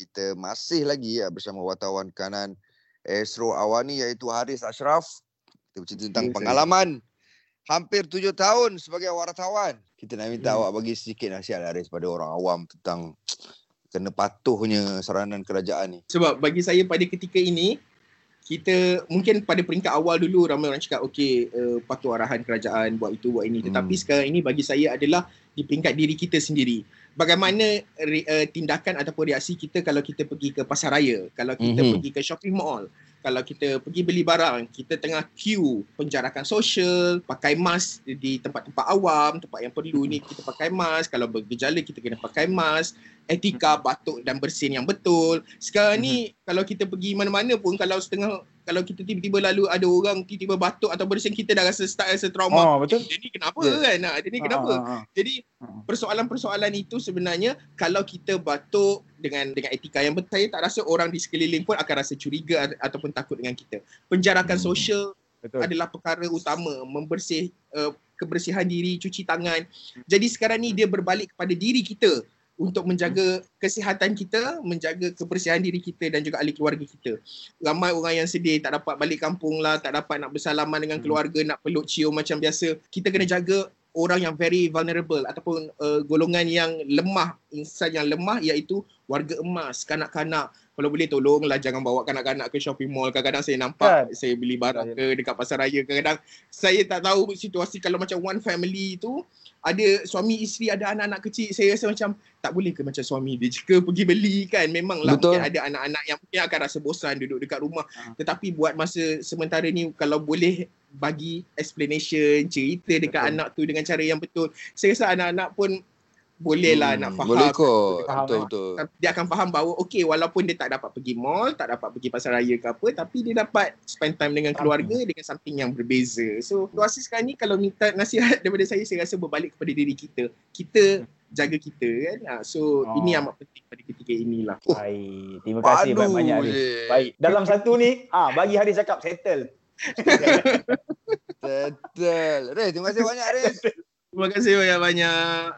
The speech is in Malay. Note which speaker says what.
Speaker 1: kita masih lagi ya bersama wartawan kanan Astro Awani iaitu Haris Ashraf. Kita bercerita tentang
Speaker 2: saya.
Speaker 1: pengalaman hampir tujuh tahun sebagai wartawan. Kita nak minta
Speaker 2: Hmm.
Speaker 1: awak bagi sedikit nasihat Haris pada orang awam tentang kena patuhnya saranan kerajaan ni.
Speaker 2: Sebab bagi saya pada ketika ini kita mungkin pada peringkat awal dulu ramai orang cakap okey uh, patuh arahan kerajaan buat itu buat ini tetapi
Speaker 1: Hmm.
Speaker 2: sekarang ini bagi saya adalah di peringkat diri kita sendiri. Bagaimana re, uh, tindakan ataupun reaksi kita kalau kita pergi ke pasar raya, kalau kita
Speaker 1: Mhm.
Speaker 2: pergi ke shopping mall, kalau kita pergi beli barang, kita tengah queue penjarakan sosial, pakai mask di tempat-tempat awam, tempat yang perlu ni kita pakai mask, kalau bergejala kita kena pakai mask, etika batuk dan bersin yang betul. Sekarang ni kalau kita pergi mana-mana pun kalau setengah kalau kita tiba-tiba lalu ada orang tiba-tiba batuk atau bersin kita dah rasa start rasa trauma.
Speaker 3: Oh, betul.
Speaker 2: Ni kenapa
Speaker 1: Ya.
Speaker 2: kan? Ha, dia ni kenapa?
Speaker 3: Ah, ah, ah.
Speaker 2: Jadi
Speaker 3: Ah.
Speaker 2: persoalan-persoalan itu sebenarnya kalau kita batuk dengan dengan etika yang betul, saya tak rasa orang di sekeliling pun akan rasa curiga ataupun takut dengan kita. Penjarakan
Speaker 1: Hmm.
Speaker 2: sosial
Speaker 3: Betul.
Speaker 2: adalah perkara utama membersih uh, kebersihan diri, cuci tangan. Jadi sekarang ni dia berbalik kepada diri kita untuk menjaga kesihatan kita, menjaga kebersihan diri kita dan juga ahli keluarga kita. Ramai orang yang sedih tak dapat balik kampung lah, tak dapat nak bersalaman dengan
Speaker 3: Hmm.
Speaker 2: keluarga, nak peluk cium macam biasa. Kita kena jaga orang yang very vulnerable ataupun uh, golongan yang lemah, insan yang lemah iaitu warga emas, kanak-kanak. Kalau boleh tolonglah jangan bawa kanak-kanak ke shopping mall. Kadang-kadang saya nampak
Speaker 3: Kan?
Speaker 2: saya beli barang ke dekat pasar raya. Kadang-kadang saya tak tahu situasi kalau macam one family tu ada suami isteri ada anak-anak kecil saya rasa macam tak boleh ke macam suami dia jika pergi beli kan memanglah
Speaker 1: Betul.
Speaker 2: mungkin ada anak-anak yang mungkin akan rasa bosan duduk dekat rumah
Speaker 3: Ha.
Speaker 2: tetapi buat masa sementara ni kalau boleh bagi explanation cerita dekat
Speaker 3: Betul.
Speaker 2: anak tu dengan cara yang betul saya rasa anak-anak pun boleh lah
Speaker 1: Hmm,
Speaker 2: nak faham
Speaker 1: Boleh kot.
Speaker 3: Faham,
Speaker 1: Betul
Speaker 3: eh?
Speaker 1: betul.
Speaker 2: dia akan faham bahawa okey walaupun dia tak dapat pergi mall, tak dapat pergi pasar raya ke apa tapi dia dapat spend time dengan keluarga dengan something yang berbeza. So situasi sekarang ni kalau minta nasihat daripada saya saya rasa berbalik kepada diri kita. Kita jaga kita kan. Ha, so
Speaker 3: Oh.
Speaker 2: ini amat penting pada ketika inilah.
Speaker 3: Baik. Terima kasih banyak-banyak
Speaker 1: je.
Speaker 3: Baik. Dalam satu ni, ah bagi Haris cakap settle.
Speaker 1: Betul. Terima kasih banyak Haris.
Speaker 2: Terima kasih banyak-banyak.